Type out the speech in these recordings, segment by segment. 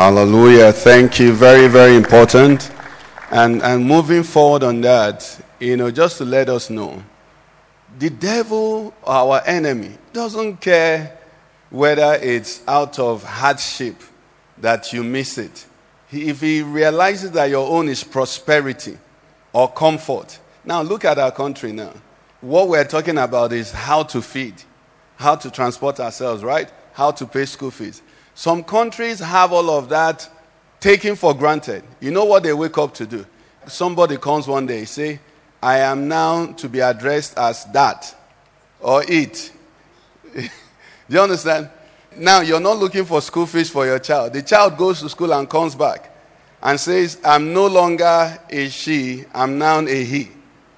Hallelujah. Thank you. Very, very important. And, and moving forward on that, you know, just to let us know, the devil, our enemy, doesn't care whether it's out of hardship that you miss it. If he realizes that your own is prosperity or comfort. Now, look at our country now. What we're talking about is how to feed, how to transport ourselves, right? How to pay school fees. Some countries have all of that taken for granted. You know what they wake up to do? Somebody comes one day, say, I am now to be addressed as that or it. Do you understand? Now you're not looking for school fees for your child. The child goes to school and comes back and says, I'm no longer a she, I'm now a he.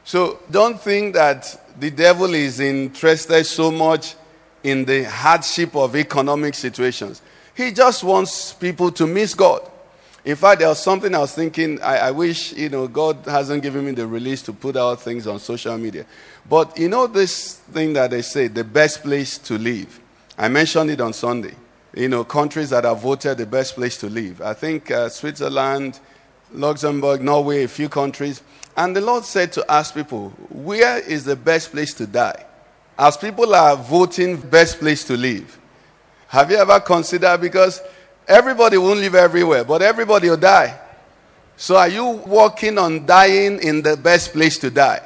So don't think that the devil is interested so much in the hardship of economic situations. He just wants people to miss God. In fact, there was something I was thinking, I, I wish, you know, God hasn't given me the release to put out things on social media. But you know this thing that they say, the best place to live. I mentioned it on Sunday. You know, countries that are voted the best place to live. I think uh, Switzerland, Luxembourg, Norway, a few countries. And the Lord said to ask people, where is the best place to die? As people are voting best place to live. Have you ever considered? Because everybody won't live everywhere, but everybody will die. So are you working on dying in the best place to die?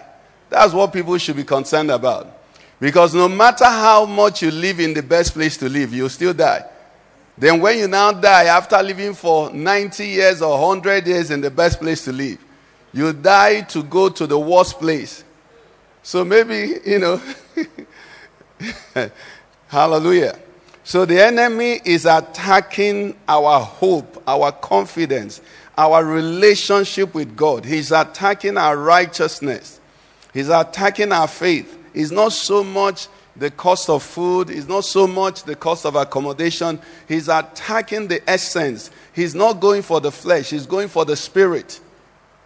That's what people should be concerned about. Because no matter how much you live in the best place to live, you'll still die. Then when you now die after living for 90 years or 100 years in the best place to live, you die to go to the worst place. So maybe, you know, hallelujah. So the enemy is attacking our hope, our confidence, our relationship with God. He's attacking our righteousness. He's attacking our faith. It's not so much the cost of food, it's not so much the cost of accommodation. He's attacking the essence. He's not going for the flesh, he's going for the spirit.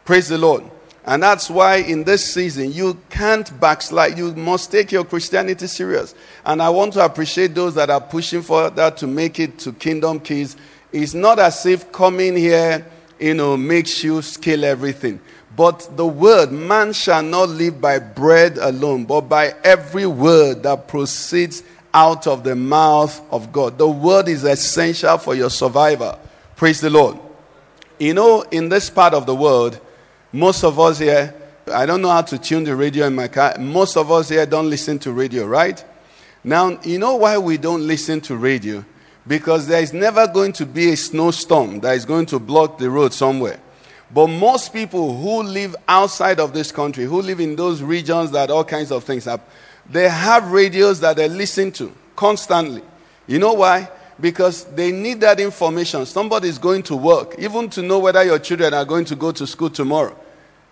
Praise the Lord. And that's why in this season you can't backslide. You must take your Christianity serious. And I want to appreciate those that are pushing for that to make it to Kingdom Keys. It's not as if coming here, you know, makes you scale everything. But the word, man shall not live by bread alone, but by every word that proceeds out of the mouth of God. The word is essential for your survival. Praise the Lord. You know, in this part of the world, most of us here, I don't know how to tune the radio in my car. Most of us here don't listen to radio, right? Now, you know why we don't listen to radio? Because there is never going to be a snowstorm that is going to block the road somewhere. But most people who live outside of this country, who live in those regions that all kinds of things happen, they have radios that they listen to constantly. You know why? Because they need that information. Somebody is going to work, even to know whether your children are going to go to school tomorrow.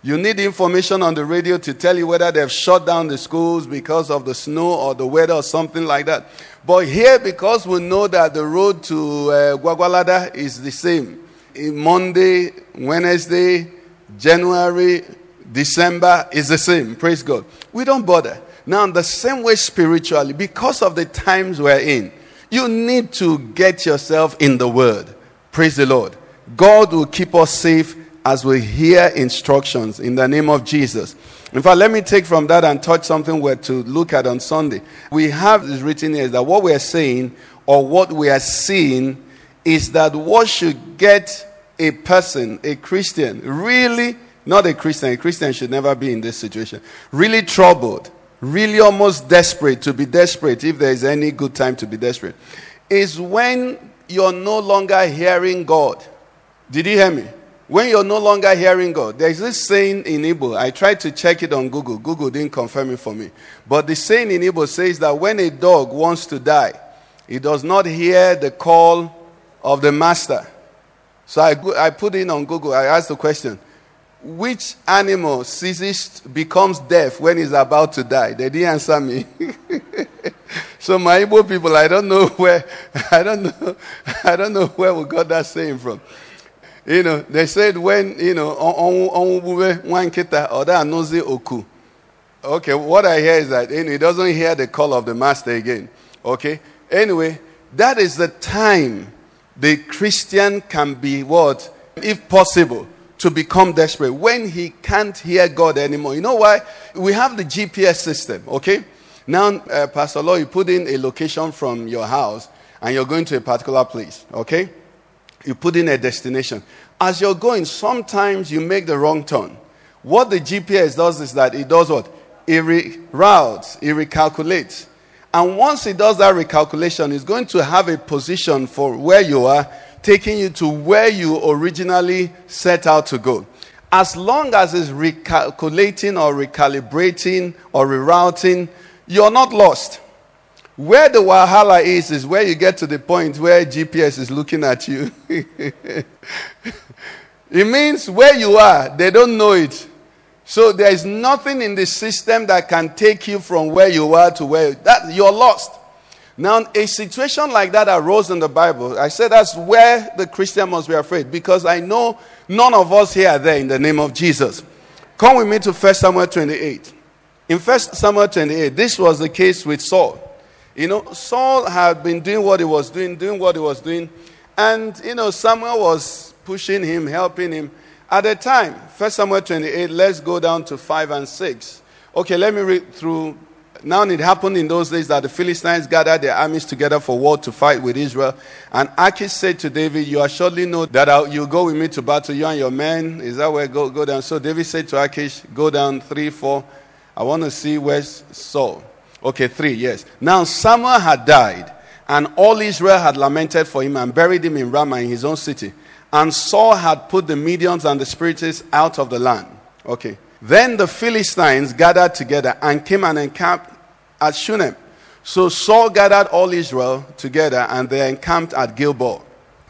You need information on the radio to tell you whether they've shut down the schools because of the snow or the weather or something like that. But here, because we know that the road to uh, Gwagwalada is the same, Monday, Wednesday, January, December is the same. Praise God. We don't bother. Now, the same way spiritually, because of the times we're in, you need to get yourself in the Word. Praise the Lord. God will keep us safe as we hear instructions in the name of Jesus. In fact, let me take from that and touch something we're to look at on Sunday. We have this written here that what we're saying or what we are seeing is that what should get a person, a Christian, really, not a Christian, a Christian should never be in this situation, really troubled, really almost desperate, to be desperate, if there is any good time to be desperate, is when you're no longer hearing God. Did you hear me? When you're no longer hearing God, there's this saying in Igbo. I tried to check it on Google. Google didn't confirm it for me. But the saying in Igbo says that when a dog wants to die, it does not hear the call of the master. So I, I put in on Google, I asked the question, which animal ceases, becomes deaf when he's about to die? They didn't answer me. so my Igbo people, I don't know where, I don't know, I don't know where we got that saying from. You know, they said when, you know, on one kita or that nozi oku. Okay, what I hear is that you know, he doesn't hear the call of the master again. Okay? Anyway, that is the time the Christian can be what? If possible, to become desperate. When he can't hear God anymore. You know why? We have the GPS system, okay? Now, uh, Pastor Law, you put in a location from your house and you're going to a particular place, okay? You put in a destination. As you're going, sometimes you make the wrong turn. What the GPS does is that it does what? It reroutes, it recalculates. And once it does that recalculation, it's going to have a position for where you are, taking you to where you originally set out to go. As long as it's recalculating or recalibrating or rerouting, you're not lost. Where the Wahala is, is where you get to the point where GPS is looking at you. it means where you are, they don't know it. So there is nothing in the system that can take you from where you are to where that you're lost. Now, a situation like that arose in the Bible. I said that's where the Christian must be afraid because I know none of us here are there in the name of Jesus. Come with me to 1 Samuel 28. In 1 Samuel 28, this was the case with Saul. You know, Saul had been doing what he was doing, doing what he was doing, and, you know, Samuel was pushing him, helping him. At the time, 1 Samuel 28, let's go down to 5 and 6. Okay, let me read through. Now it happened in those days that the Philistines gathered their armies together for war to fight with Israel. And Achish said to David, You are surely know that you go with me to battle, you and your men. Is that where go, go down? So David said to Achish, Go down 3, 4. I want to see where's Saul. Okay, 3, yes. Now Samuel had died, and all Israel had lamented for him and buried him in Ramah in his own city. And Saul had put the mediums and the Spiritists out of the land. Okay. Then the Philistines gathered together and came and encamped at Shunem. So Saul gathered all Israel together and they encamped at Gilboa.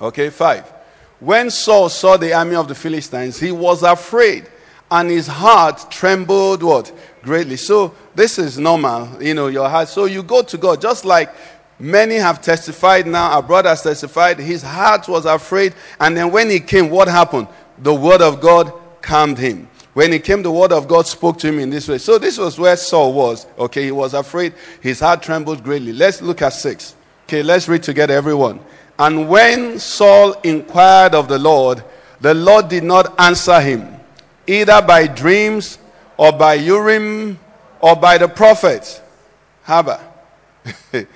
Okay, five. When Saul saw the army of the Philistines, he was afraid and his heart trembled what? Greatly. So this is normal, you know, your heart. So you go to God, just like many have testified now, our brother testified, his heart was afraid. And then when he came, what happened? The word of God calmed him. When he came, the word of God spoke to him in this way. So this was where Saul was. Okay, he was afraid. His heart trembled greatly. Let's look at six. Okay, let's read together, everyone. And when Saul inquired of the Lord, the Lord did not answer him, either by dreams or by Urim or by the prophets. Haba.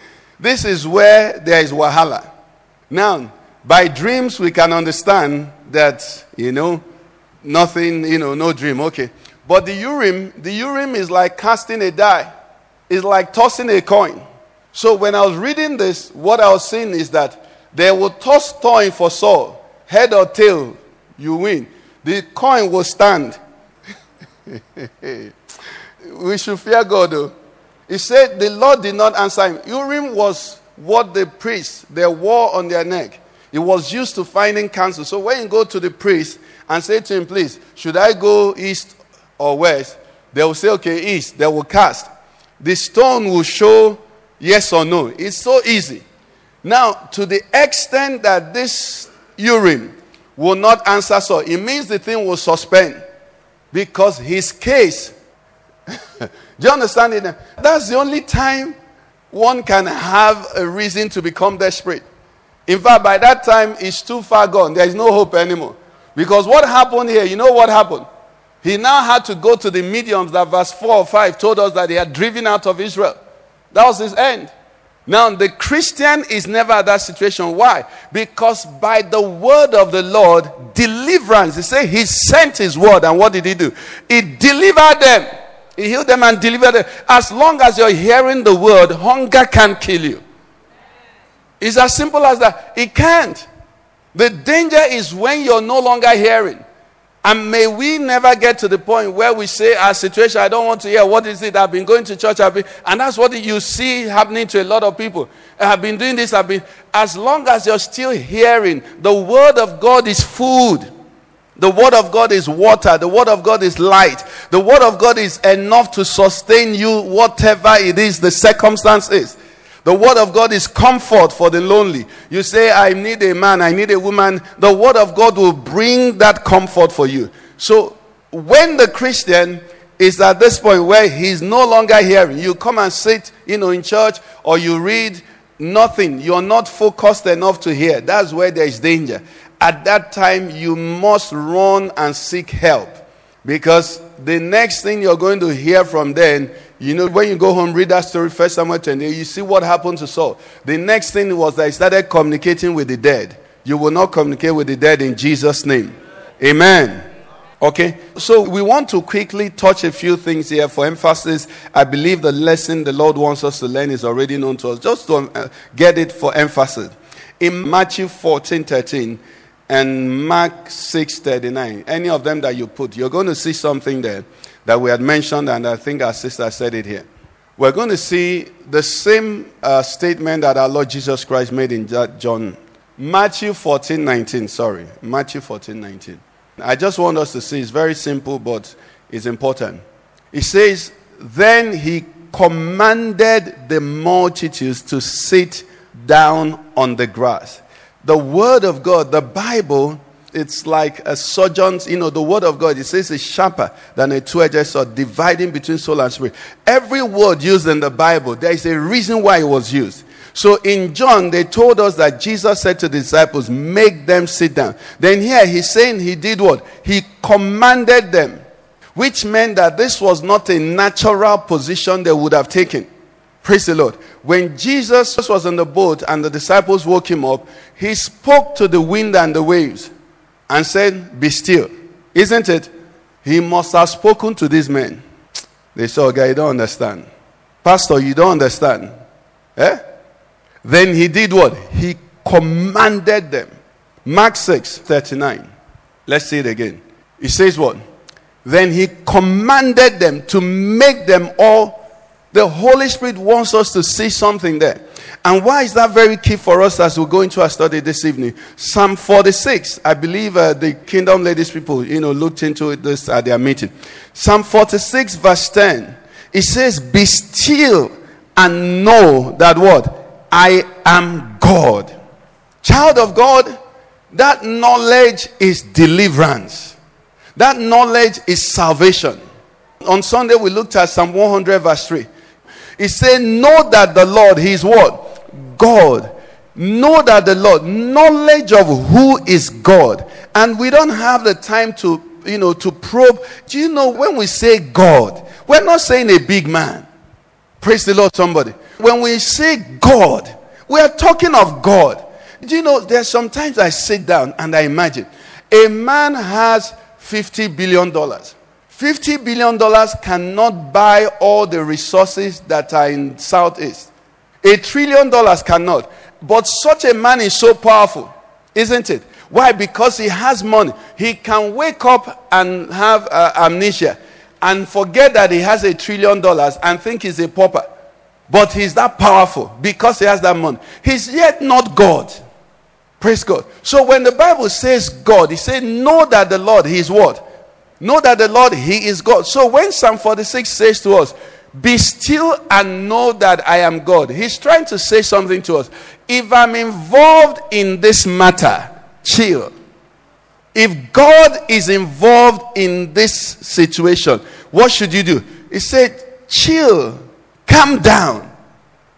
this is where there is Wahala. Now, by dreams, we can understand that, you know, nothing, you know, no dream. Okay. But the Urim, the Urim is like casting a die, it's like tossing a coin. So when I was reading this, what I was seeing is that they will toss coin for Saul, head or tail, you win. The coin will stand. we should fear God though. He said the Lord did not answer him. Urim was what the priests, they wore on their neck. It was used to finding counsel. So when you go to the priest and say to him, please, should I go east or west? They will say, okay, east. They will cast. The stone will show yes or no. It's so easy. Now, to the extent that this Urim will not answer so, it means the thing will suspend because his case. Do you understand it? That's the only time one can have a reason to become desperate. In fact, by that time, it's too far gone. There is no hope anymore. Because what happened here, you know what happened? He now had to go to the mediums that verse 4 or 5 told us that he had driven out of Israel. That was his end. Now, the Christian is never at that situation. Why? Because by the word of the Lord, deliverance. He said he sent his word, and what did he do? He delivered them. He healed them and delivered them. As long as you're hearing the word, hunger can kill you. It's as simple as that. It can't. The danger is when you're no longer hearing. And may we never get to the point where we say, our situation, I don't want to hear. What is it? I've been going to church. I've been, and that's what you see happening to a lot of people. I've been doing this. I've been, as long as you're still hearing, the word of God is food. The word of God is water. The word of God is light. The word of God is enough to sustain you, whatever it is the circumstance is. The word of God is comfort for the lonely. You say, I need a man, I need a woman. The word of God will bring that comfort for you. So when the Christian is at this point where he's no longer hearing, you come and sit, you know, in church or you read nothing. You're not focused enough to hear. That's where there is danger. At that time, you must run and seek help because the next thing you're going to hear from then you know, when you go home, read that story, First Samuel 20, you see what happened to Saul. The next thing was that he started communicating with the dead. You will not communicate with the dead in Jesus' name. Amen. Okay, so we want to quickly touch a few things here for emphasis. I believe the lesson the Lord wants us to learn is already known to us, just to uh, get it for emphasis. In Matthew 14 13 and Mark 6 39, any of them that you put, you're going to see something there that we had mentioned, and I think our sister said it here. We're going to see the same uh, statement that our Lord Jesus Christ made in John, Matthew 14 19. Sorry, Matthew 14 19. I just want us to see it's very simple, but it's important. He says, Then he commanded the multitudes to sit down on the grass. The Word of God, the Bible, it's like a surgeon's, you know, the word of God, it says it's sharper than a two-edged sword, dividing between soul and spirit. Every word used in the Bible, there is a reason why it was used. So in John, they told us that Jesus said to the disciples, make them sit down. Then here he's saying he did what? He commanded them, which meant that this was not a natural position they would have taken. Praise the Lord. When Jesus was on the boat and the disciples woke him up, he spoke to the wind and the waves and said, Be still. Isn't it? He must have spoken to these men. They said, Okay, you don't understand. Pastor, you don't understand. Eh? Then he did what? He commanded them. Mark 6 39. Let's see it again. He says what? Then he commanded them to make them all. The Holy Spirit wants us to see something there. And why is that very key for us as we go into our study this evening? Psalm 46. I believe uh, the Kingdom Ladies people, you know, looked into this at their meeting. Psalm 46, verse 10. It says, Be still and know that what? I am God. Child of God, that knowledge is deliverance. That knowledge is salvation. On Sunday, we looked at Psalm 100, verse 3. It said, Know that the Lord, He is what? God. Know that the Lord, knowledge of who is God. And we don't have the time to, you know, to probe. Do you know when we say God, we're not saying a big man. Praise the Lord, somebody. When we say God, we are talking of God. Do you know, there's sometimes I sit down and I imagine a man has $50 billion. $50 billion cannot buy all the resources that are in Southeast. A trillion dollars cannot. But such a man is so powerful, isn't it? Why? Because he has money. He can wake up and have uh, amnesia and forget that he has a trillion dollars and think he's a pauper. But he's that powerful because he has that money. He's yet not God. Praise God. So when the Bible says God, he said, Know that the Lord, He is what? Know that the Lord, He is God. So when Psalm 46 says to us, be still and know that I am God. He's trying to say something to us. If I'm involved in this matter, chill. If God is involved in this situation, what should you do? He said, chill, calm down.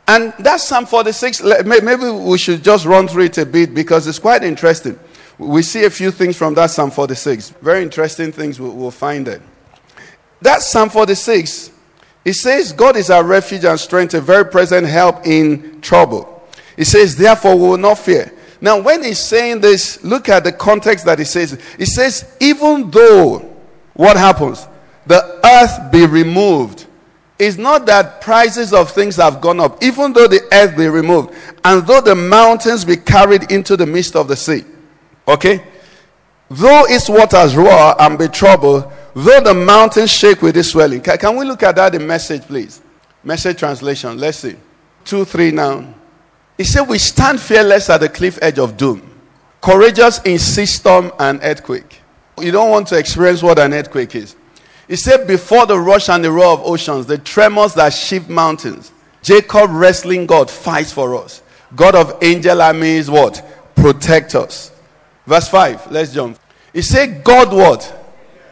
And that's Psalm 46. Maybe we should just run through it a bit because it's quite interesting. We see a few things from that Psalm 46. Very interesting things we'll find there. That Psalm 46 it says, God is our refuge and strength, a very present help in trouble. It says, therefore, we will not fear. Now, when he's saying this, look at the context that he says. He says, even though what happens? The earth be removed. It's not that prices of things have gone up, even though the earth be removed, and though the mountains be carried into the midst of the sea. Okay? Though its waters roar and be troubled, though the mountains shake with its swelling. Ca- Can, we look at that in message, please? Message translation. Let's see. Two, three now. He said, We stand fearless at the cliff edge of doom, courageous in sea storm and earthquake. You don't want to experience what an earthquake is. He said, Before the rush and the roar of oceans, the tremors that shift mountains, Jacob, wrestling God, fights for us. God of angel armies, what? Protect us. Verse 5, let's jump. He said, God what?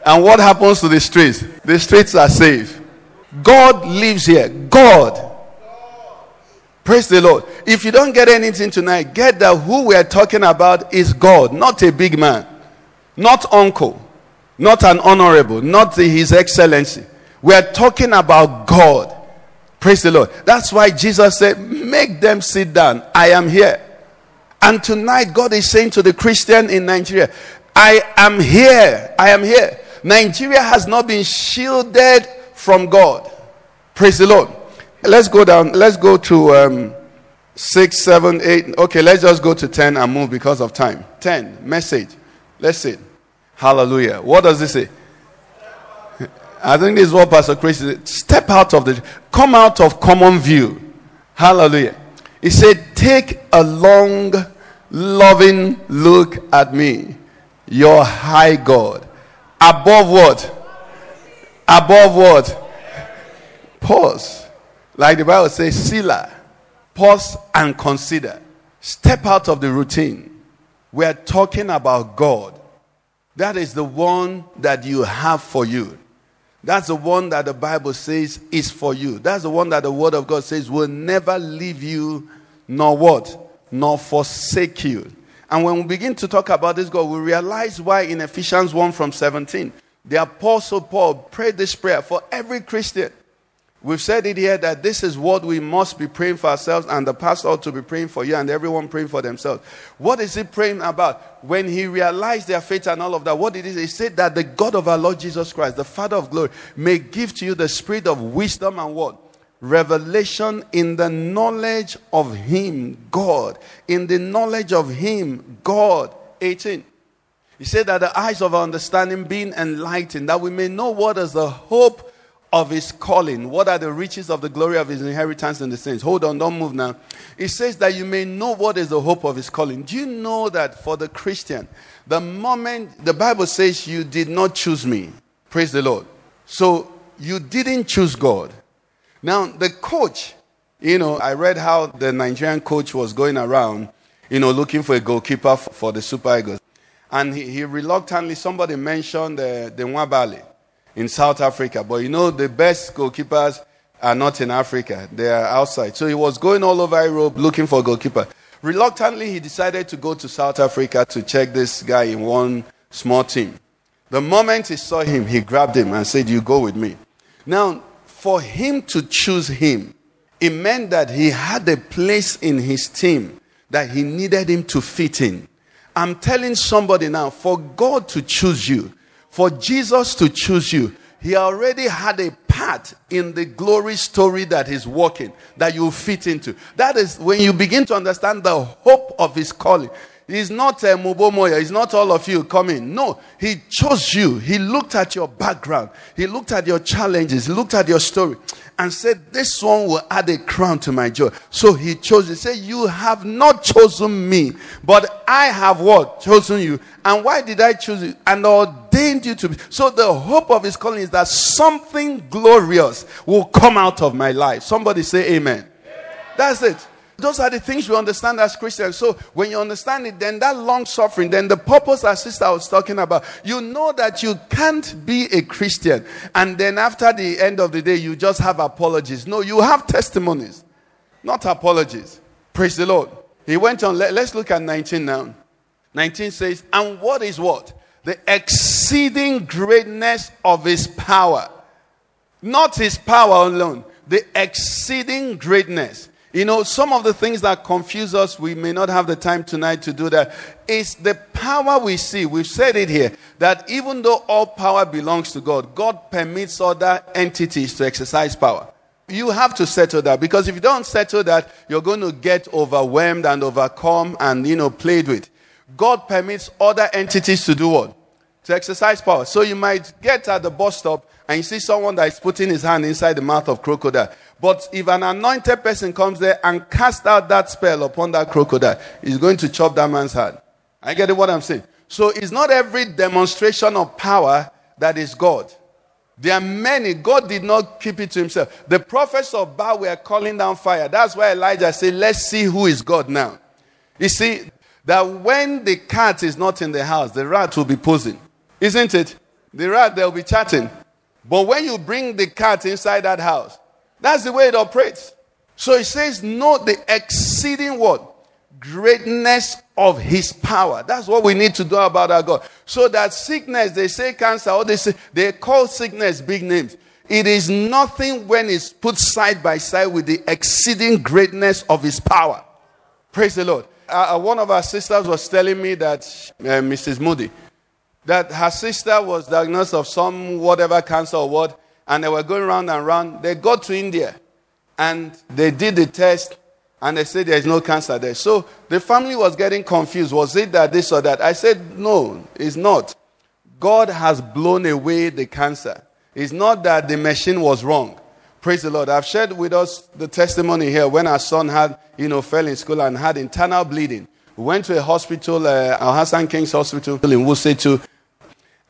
And what happens to the streets? The streets are safe. God lives here. God. Praise the Lord. If you don't get anything tonight, get that who we are talking about is God, not a big man, not uncle, not an honorable, not his excellency. We are talking about God. Praise the Lord. That's why Jesus said, Make them sit down. I am here. And tonight, God is saying to the Christian in Nigeria, I am here. I am here. Nigeria has not been shielded from God. Praise the Lord. Let's go down. Let's go to um, six, seven, eight. Okay, let's just go to 10 and move because of time. 10, message. Let's see. Hallelujah. What does this say? I think this is what Pastor Chris said. Step out of the, come out of common view. Hallelujah. He said, Take a long, loving look at me, your high God. Above what? Above what? Pause. Like the Bible says, Selah. Pause and consider. Step out of the routine. We are talking about God. That is the one that you have for you. That's the one that the Bible says is for you. That's the one that the Word of God says will never leave you, nor what? Nor forsake you. And when we begin to talk about this God, we realize why in Ephesians 1 from 17, the Apostle Paul prayed this prayer for every Christian. We've said it here that this is what we must be praying for ourselves, and the pastor ought to be praying for you, and everyone praying for themselves. What is he praying about? When he realized their faith and all of that, what did he say? He said that the God of our Lord Jesus Christ, the Father of glory, may give to you the spirit of wisdom and what? Revelation in the knowledge of Him, God. In the knowledge of Him, God. 18. He said that the eyes of our understanding being enlightened, that we may know what is the hope of his calling, what are the riches of the glory of his inheritance in the saints. Hold on, don't move now. It says that you may know what is the hope of his calling. Do you know that for the Christian, the moment the Bible says you did not choose me, praise the Lord. So you didn't choose God. Now, the coach, you know, I read how the Nigerian coach was going around, you know, looking for a goalkeeper for the Super Eagles. And he, he reluctantly, somebody mentioned uh, the Nwabali in South Africa. But you know, the best goalkeepers are not in Africa, they are outside. So he was going all over Europe looking for a goalkeeper. Reluctantly, he decided to go to South Africa to check this guy in one small team. The moment he saw him, he grabbed him and said, You go with me. Now, for him to choose him, it meant that he had a place in his team that he needed him to fit in. I'm telling somebody now, for God to choose you, for Jesus to choose you, he already had a part in the glory story that he's working that you fit into. That is when you begin to understand the hope of his calling. He's not uh, a Mubomoya. He's not all of you coming. No, he chose you. He looked at your background. He looked at your challenges. He looked at your story and said, This one will add a crown to my joy. So he chose. He said, You have not chosen me, but I have what? Chosen you. And why did I choose you? And ordained you to be. So the hope of his calling is that something glorious will come out of my life. Somebody say amen. That's it. Those are the things we understand as Christians. So when you understand it, then that long suffering, then the purpose our sister was talking about, you know that you can't be a Christian and then after the end of the day you just have apologies. No, you have testimonies, not apologies. Praise the Lord. He went on. Let, let's look at 19 now. 19 says, And what is what? The exceeding greatness of his power. Not his power alone, the exceeding greatness. You know, some of the things that confuse us, we may not have the time tonight to do that, is the power we see. We've said it here that even though all power belongs to God, God permits other entities to exercise power. You have to settle that because if you don't settle that, you're going to get overwhelmed and overcome and, you know, played with. God permits other entities to do what? To exercise power. So you might get at the bus stop and you see someone that is putting his hand inside the mouth of crocodile. But if an anointed person comes there and casts out that spell upon that crocodile, he's going to chop that man's head. I get it what I'm saying. So it's not every demonstration of power that is God. There are many. God did not keep it to himself. The prophets of Baal were calling down fire. That's why Elijah said, Let's see who is God now. You see, that when the cat is not in the house, the rat will be posing. Isn't it? The rat, they'll be chatting. But when you bring the cat inside that house, that's the way it operates. So it says, Know the exceeding what? Greatness of his power. That's what we need to do about our God. So that sickness, they say cancer, or they say they call sickness big names. It is nothing when it's put side by side with the exceeding greatness of his power. Praise the Lord. Uh, uh, one of our sisters was telling me that, uh, Mrs. Moody, that her sister was diagnosed of some whatever cancer or what, and they were going round and round. They got to India and they did the test and they said there's no cancer there. So the family was getting confused. Was it that this or that? I said, no, it's not. God has blown away the cancer. It's not that the machine was wrong. Praise the Lord. I've shared with us the testimony here when our son had, you know, fell in school and had internal bleeding. We went to a hospital, uh, Al Hassan King's Hospital in Wusetu.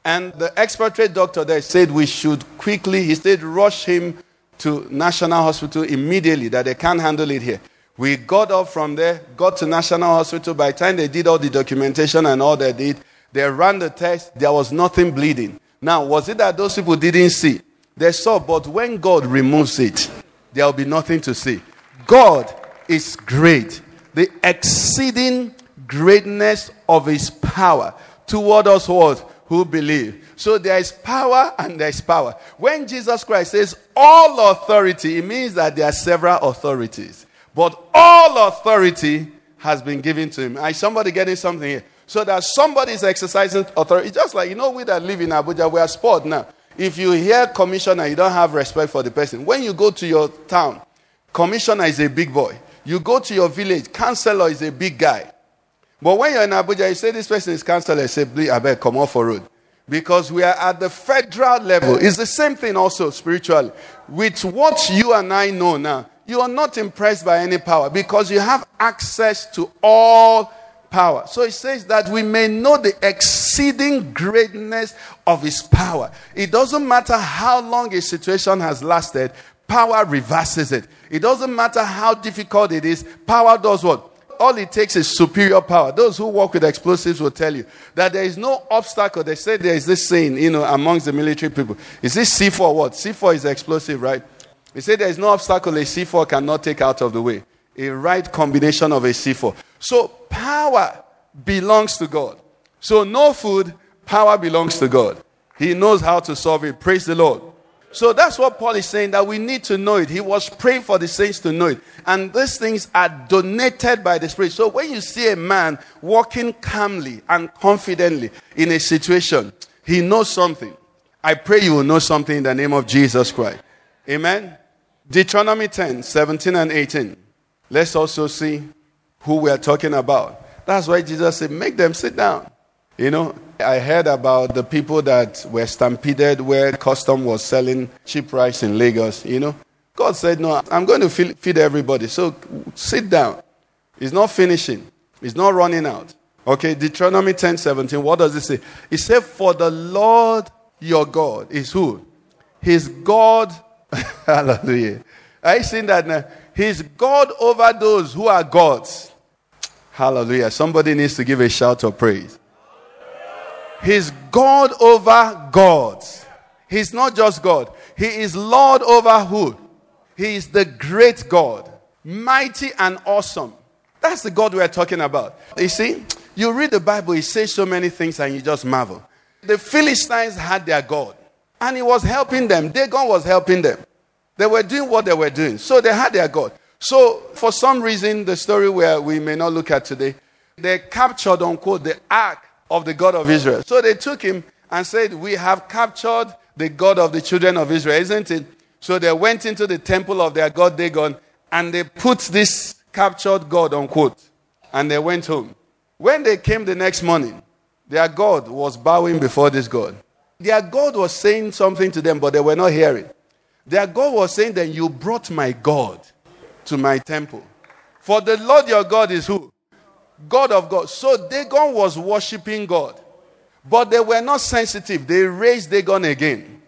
And the expert doctor there said we should quickly, he said, rush him to National Hospital immediately, that they can't handle it here. We got up from there, got to National Hospital. By the time they did all the documentation and all they did, they ran the test. There was nothing bleeding. Now, was it that those people didn't see? They saw, but when God removes it, there will be nothing to see. God is great. The exceeding greatness of his power toward us what? Who believe. So there is power and there is power. When Jesus Christ says all authority, it means that there are several authorities. But all authority has been given to him. Is somebody getting something here? So that somebody is exercising authority. It's just like, you know, we that live in Abuja, we are sport now. If you hear commissioner, you don't have respect for the person. When you go to your town, commissioner is a big boy. You go to your village, councillor is a big guy. But when you're in Abuja, you say this person is councillor, say, please, I beg, come off for road. Because we are at the federal level. It's the same thing also spiritually. With what you and I know now, you are not impressed by any power because you have access to all power. So it says that we may know the exceeding greatness of his power. It doesn't matter how long a situation has lasted, power reverses it. It doesn't matter how difficult it is, power does what? All it takes is superior power. Those who work with explosives will tell you that there is no obstacle. They say there is this saying, you know, amongst the military people. Is this C4 what? C4 is explosive, right? They say there is no obstacle a C4 cannot take out of the way. A right combination of a C4. So power belongs to God. So no food, power belongs to God. He knows how to solve it. Praise the Lord. So that's what Paul is saying that we need to know it. He was praying for the saints to know it. And these things are donated by the Spirit. So when you see a man walking calmly and confidently in a situation, he knows something. I pray you will know something in the name of Jesus Christ. Amen. Deuteronomy 10, 17 and 18. Let's also see who we are talking about. That's why Jesus said, make them sit down. You know, I heard about the people that were stampeded where custom was selling cheap rice in Lagos. You know, God said, No, I'm going to feed everybody. So sit down. It's not finishing, it's not running out. Okay, Deuteronomy 10 17. What does it say? It said, For the Lord your God is who? His God Hallelujah. You seeing that now? He's God over those who are gods. Hallelujah. Somebody needs to give a shout of praise. He's God over gods. He's not just God. He is Lord over who? He is the great God, mighty and awesome. That's the God we're talking about. You see, you read the Bible, it says so many things and you just marvel. The Philistines had their God and he was helping them. Dagon was helping them. They were doing what they were doing. So they had their God. So, for some reason, the story where we may not look at today, they captured, unquote, the ark of the God of Israel. So they took him and said, We have captured the God of the children of Israel, isn't it? So they went into the temple of their God Dagon and they put this captured God, unquote, and they went home. When they came the next morning, their God was bowing before this God. Their God was saying something to them, but they were not hearing. Their God was saying, Then you brought my God to my temple. For the Lord your God is who? God of God. So Dagon was worshiping God. But they were not sensitive. They raised Dagon again.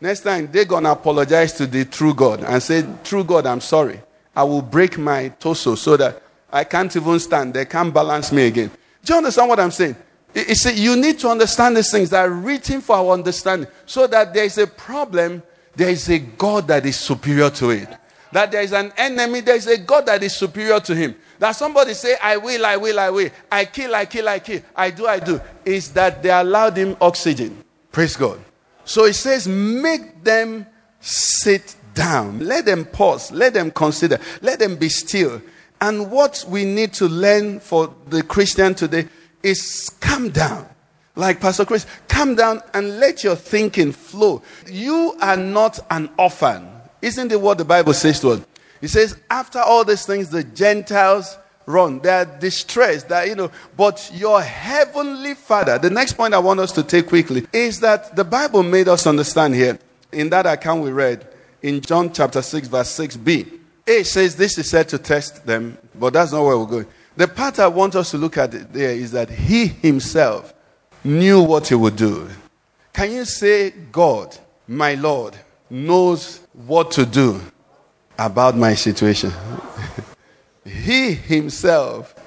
Next time, Dagon apologized to the true God and said, True God, I'm sorry. I will break my torso so that I can't even stand. They can't balance me again. Do you understand what I'm saying? You see, you need to understand these things that are written for our understanding so that there is a problem, there is a God that is superior to it. That there is an enemy, there is a God that is superior to him. That somebody say, I will, I will, I will. I kill, I kill, I kill. I do, I do. Is that they allowed him oxygen. Praise God. So it says, make them sit down. Let them pause. Let them consider. Let them be still. And what we need to learn for the Christian today is calm down. Like Pastor Chris, calm down and let your thinking flow. You are not an orphan. Isn't it what the Bible says to us? It says, after all these things, the Gentiles run. They are distressed. That you know, but your heavenly Father. The next point I want us to take quickly is that the Bible made us understand here in that account we read in John chapter six, verse six b. It says this is said to test them, but that's not where we're going. The part I want us to look at there is that He Himself knew what He would do. Can you say, God, my Lord, knows what to do about my situation? he Himself.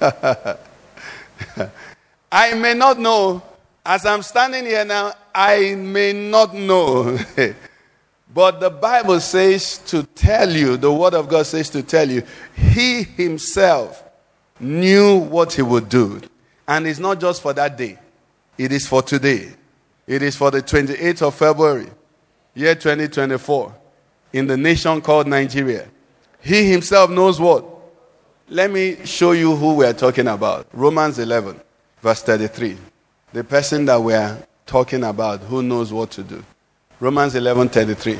I may not know. As I'm standing here now, I may not know. but the Bible says to tell you, the Word of God says to tell you, He Himself knew what He would do. And it's not just for that day, it is for today. It is for the 28th of February, year 2024, in the nation called Nigeria. He Himself knows what? Let me show you who we're talking about. Romans 11, verse 33. The person that we're talking about who knows what to do. Romans 11, 33.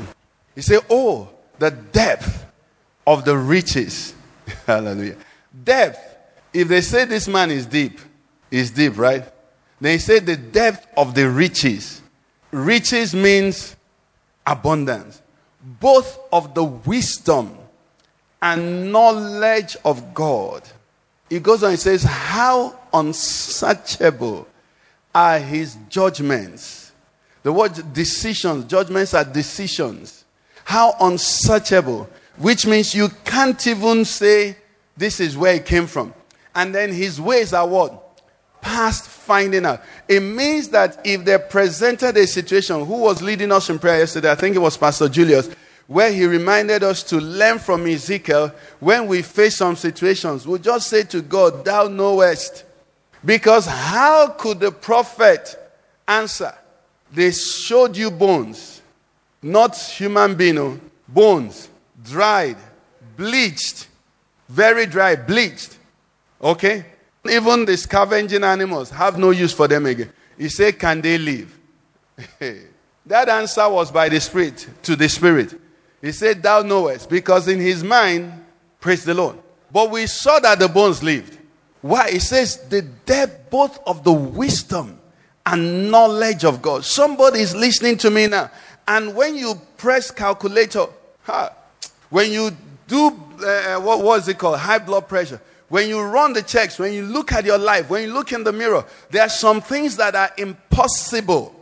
He said, Oh, the depth of the riches. Hallelujah. Depth. If they say this man is deep, is deep, right? They say the depth of the riches. Riches means abundance. Both of the wisdom and knowledge of God. He goes on, and says, How unsearchable are his judgments. The word decisions, judgments are decisions. How unsearchable, which means you can't even say this is where it came from. And then his ways are what? Past finding out. It means that if they presented a situation, who was leading us in prayer yesterday? I think it was Pastor Julius where he reminded us to learn from Ezekiel when we face some situations. We'll just say to God, Thou knowest. Because how could the prophet answer? They showed you bones, not human being, oh, bones, dried, bleached, very dry, bleached. Okay? Even the scavenging animals have no use for them again. He said, Can they live? that answer was by the Spirit to the Spirit. He said, Thou knowest, because in his mind, praise the Lord. But we saw that the bones lived. Why? It says, The depth both of the wisdom and knowledge of God. Somebody is listening to me now. And when you press calculator, ha, when you do, uh, what was it called? High blood pressure. When you run the checks, when you look at your life, when you look in the mirror, there are some things that are impossible.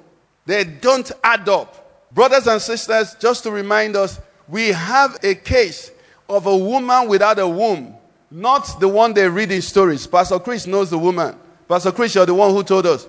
They don't add up. Brothers and sisters, just to remind us, we have a case of a woman without a womb, not the one they read in stories. Pastor Chris knows the woman. Pastor Chris, you're the one who told us.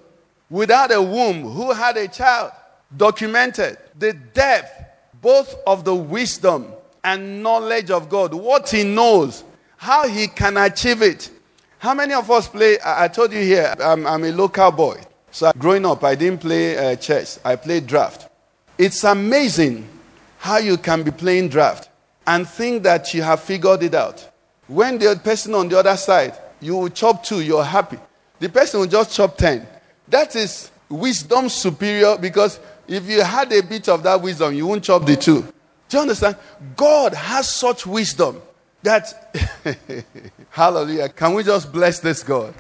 Without a womb, who had a child, documented the depth both of the wisdom and knowledge of God, what He knows, how He can achieve it. How many of us play? I, told you here, I'm, I'm, a local boy. So growing up, I didn't play uh, chess, I played draft. It's amazing how you can be playing draft and think that you have figured it out. When the person on the other side, you will chop two, you're happy. The person will just chop ten. That is wisdom superior because if you had a bit of that wisdom, you won't chop the two. Do you understand? God has such wisdom that, hallelujah, can we just bless this God?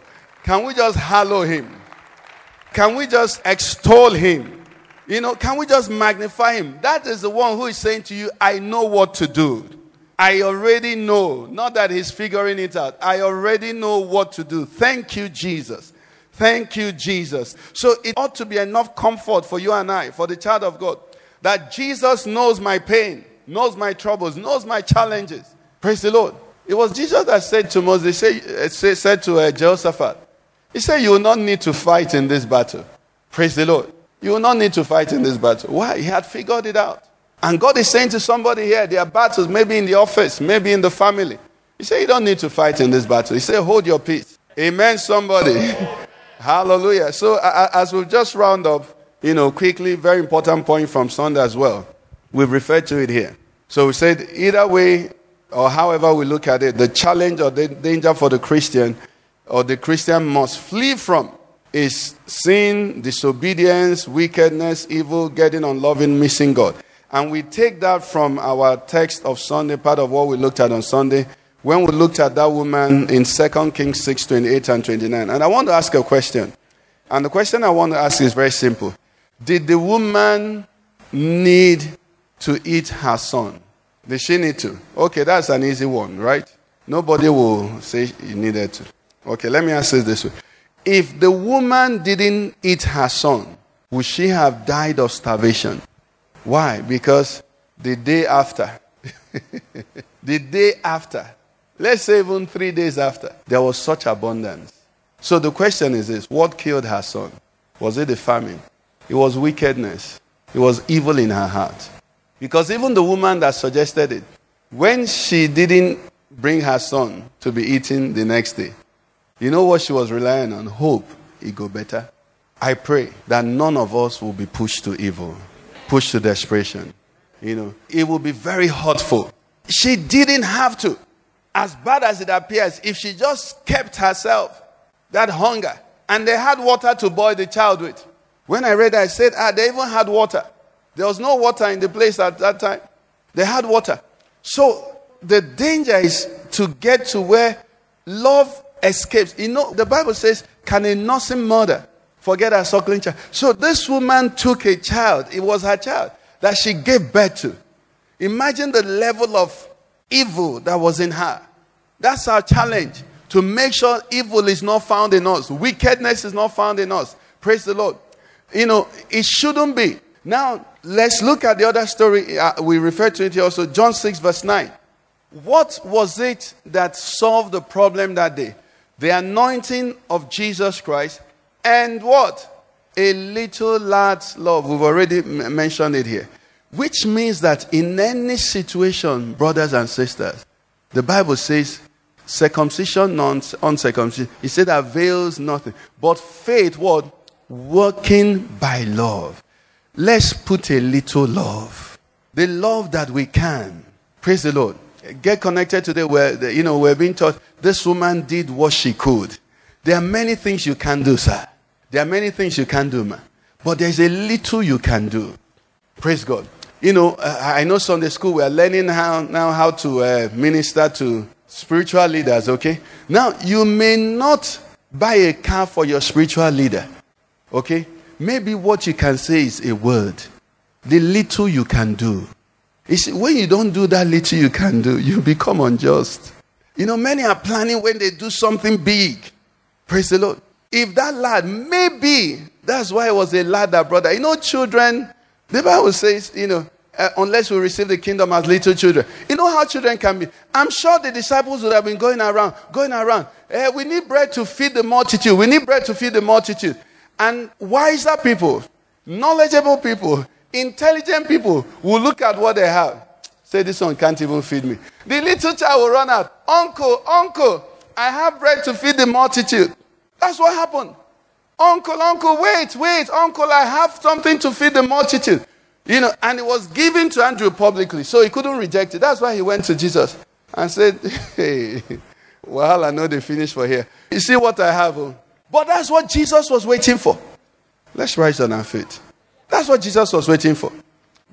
Can we just hallow him? Can we just extol him? You know, can we just magnify him? That is the one who is saying to you, I know what to do. I already know. Not that he's figuring it out. I already know what to do. Thank you, Jesus. Thank you, Jesus. So it ought to be enough comfort for you and I, for the child of God, that Jesus knows my pain, knows my troubles, knows my challenges. Praise the Lord. It was Jesus that said to Moses, say, uh, say, said to uh, Jehoshaphat, He said, You will not need to fight in this battle. Praise the Lord. You will not need to fight in this battle. Why? He had figured it out. And God is saying to somebody here, there are battles, maybe in the office, maybe in the family. He said, You don't need to fight in this battle. He said, Hold your peace. Amen, somebody. Hallelujah. So, uh, as we just round up, you know, quickly, very important point from Sunday as well. We've referred to it here. So, we said, either way, or however we look at it, the challenge or the danger for the Christian or the Christian must flee from is sin, disobedience, wickedness, evil, getting unloving, missing God. And we take that from our text of Sunday, part of what we looked at on Sunday, when we looked at that woman in 2 Kings 6 28 and 29. And I want to ask a question. And the question I want to ask is very simple Did the woman need to eat her son? Did she need to? Okay, that's an easy one, right? Nobody will say he needed to. Okay, let me ask it this way. If the woman didn't eat her son, would she have died of starvation? Why? Because the day after, the day after, let's say even three days after, there was such abundance. So the question is this what killed her son? Was it the famine? It was wickedness. It was evil in her heart. Because even the woman that suggested it, when she didn't bring her son to be eaten the next day, you know what she was relying on? Hope it go better. I pray that none of us will be pushed to evil, pushed to desperation. You know, it will be very hurtful. She didn't have to. As bad as it appears, if she just kept herself that hunger, and they had water to boil the child with. When I read I said, ah, they even had water. There was no water in the place at that time. They had water. So the danger is to get to where love escapes. You know, the Bible says, Can a nursing mother forget her suckling child? So this woman took a child, it was her child, that she gave birth to. Imagine the level of evil that was in her. That's our challenge to make sure evil is not found in us, wickedness is not found in us. Praise the Lord. You know, it shouldn't be. Now, let's look at the other story. Uh, we refer to it here also, John 6, verse 9. What was it that solved the problem that day? The anointing of Jesus Christ and what? A little lad's love. We've already m- mentioned it here. Which means that in any situation, brothers and sisters, the Bible says circumcision, non uncircumcision, it said avails nothing. But faith, what? Working by love. Let's put a little love. The love that we can. Praise the Lord. Get connected today where, you know, we're being taught this woman did what she could. There are many things you can do, sir. There are many things you can do, man. But there's a little you can do. Praise God. You know, I know Sunday school, we're learning how, now how to uh, minister to spiritual leaders, okay? Now, you may not buy a car for your spiritual leader, okay? Maybe what you can say is a word. The little you can do. You see, when you don't do that little you can do, you become unjust. You know, many are planning when they do something big. Praise the Lord. If that lad, maybe that's why it was a lad that. You know, children, the Bible says, you know, uh, unless we receive the kingdom as little children. You know how children can be. I'm sure the disciples would have been going around, going around. Uh, we need bread to feed the multitude. We need bread to feed the multitude. And wiser people, knowledgeable people, intelligent people will look at what they have. Say, this one can't even feed me. The little child will run out. Uncle, uncle, I have bread to feed the multitude. That's what happened. Uncle, uncle, wait, wait, uncle, I have something to feed the multitude. You know, and it was given to Andrew publicly, so he couldn't reject it. That's why he went to Jesus and said, Hey, well, I know they finished for here. You see what I have? Oh, But that's what Jesus was waiting for. Let's rise on our feet. That's what Jesus was waiting for.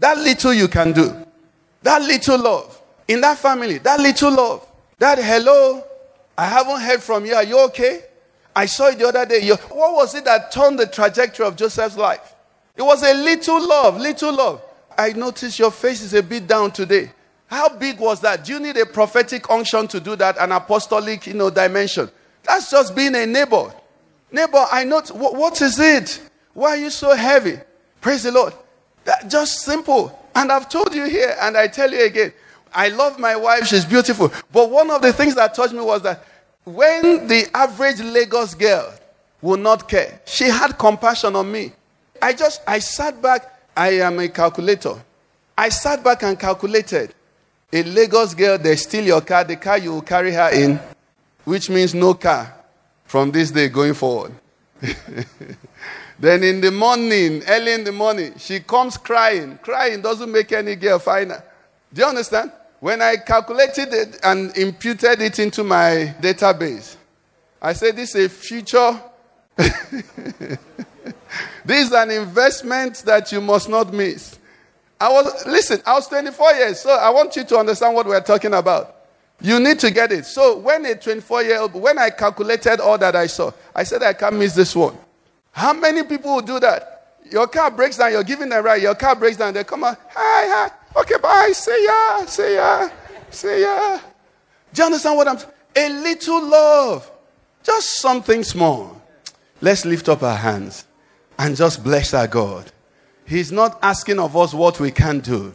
That little you can do. That little love. In that family, that little love. That hello, I haven't heard from you. Are you okay? I saw it the other day. You- What was it that turned the trajectory of Joseph's life? It was a little love, little love. I notice your face is a bit down today. How big was that? Do you need a prophetic unction to do that? An apostolic, you know, dimension? That's just being a neighbor. Neighbor, I know. What, what is it? Why are you so heavy? Praise the Lord. That, just simple. And I've told you here, and I tell you again. I love my wife. She's beautiful. But one of the things that touched me was that when the average Lagos girl will not care, she had compassion on me. I just, I sat back. I am a calculator. I sat back and calculated. A Lagos girl, they steal your car, the car you will carry her in, which means no car from this day going forward. then in the morning, early in the morning, she comes crying. Crying doesn't make any girl finer. Do you understand? When I calculated it and imputed it into my database, I said, This is a future. this is an investment that you must not miss. I was, listen, I was 24 years, so I want you to understand what we're talking about. You need to get it. So when a 24 year old, when I calculated all that I saw, I said I can't miss this one. How many people will do that? Your car breaks down, you're giving them right, your car breaks down, they come out, hi, hi, okay, bye, see ya, see ya, see ya. Do you understand what I'm saying? A little love, just something small. Let's lift up our hands and just bless our God. He's not asking of us what we can do.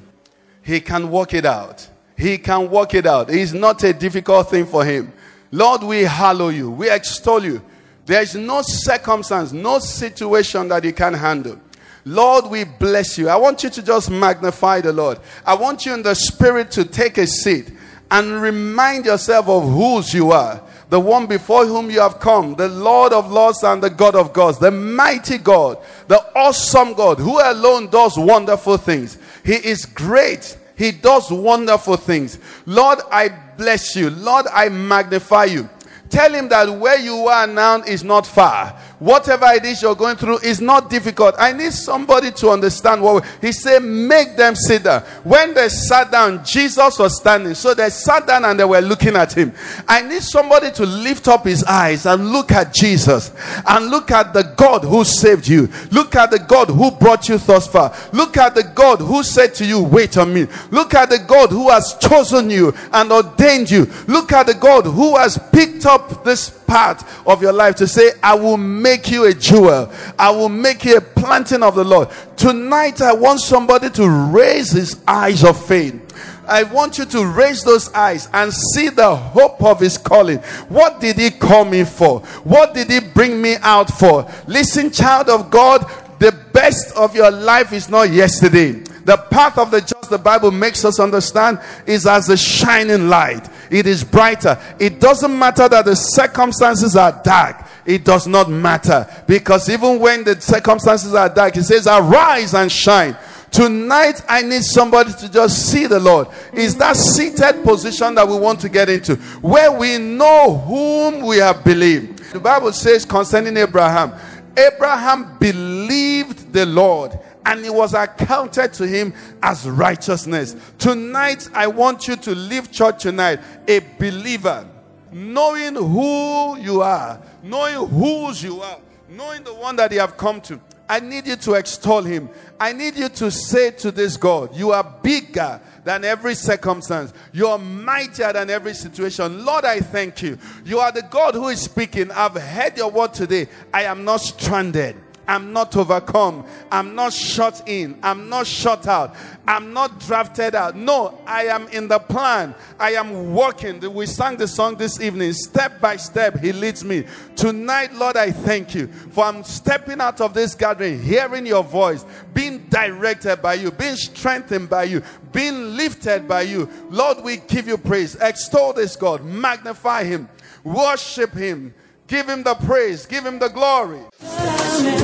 He can work it out. He can work it out. It's not a difficult thing for him. Lord, we hallow you. We extol you. There is no circumstance, no situation that you can handle. Lord, we bless you. I want you to just magnify the Lord. I want you in the spirit to take a seat and remind yourself of whose you are. The one before whom you have come, the Lord of lords and the God of gods, the mighty God, the awesome God, who alone does wonderful things. He is great. He does wonderful things. Lord, I bless you. Lord, I magnify you. Tell him that where you are now is not far. Whatever it is you're going through is not difficult. I need somebody to understand what he said. Make them sit down. When they sat down, Jesus was standing. So they sat down and they were looking at him. I need somebody to lift up his eyes and look at Jesus and look at the God who saved you. Look at the God who brought you thus far. Look at the God who said to you, Wait on me. Look at the God who has chosen you and ordained you. Look at the God who has picked up this part of your life to say, I will make you a jewel. I will make you a planting of the Lord. Tonight, I want somebody to raise his eyes of faith. I want you to raise those eyes and see the hope of his calling. What did he call me for? What did he bring me out for? Listen, child of God, the best of your life is not yesterday. The path of the just, the Bible makes us understand, is as a shining light. It is brighter. It doesn't matter that the circumstances are dark. It does not matter. Because even when the circumstances are dark, it says, Arise and shine. Tonight, I need somebody to just see the Lord. Is that seated position that we want to get into, where we know whom we have believed. The Bible says concerning Abraham, Abraham believed the Lord and it was accounted to him as righteousness. Tonight, I want you to leave church tonight a believer, knowing who you are, knowing whose you are, knowing the one that you have come to. I need you to extol him. I need you to say to this God, You are bigger than every circumstance. You are mightier than every situation. Lord, I thank you. You are the God who is speaking. I've heard your word today. I am not stranded. I'm not overcome. I'm not shut in. I'm not shut out. I'm not drafted out. No, I am in the plan. I am walking. We sang the song this evening. Step by step, He leads me. Tonight, Lord, I thank you for I'm stepping out of this gathering, hearing your voice, being directed by you, being strengthened by you, being lifted by you. Lord, we give you praise. Extol this God, magnify Him, worship Him. Give him the praise, give him the glory. Oh,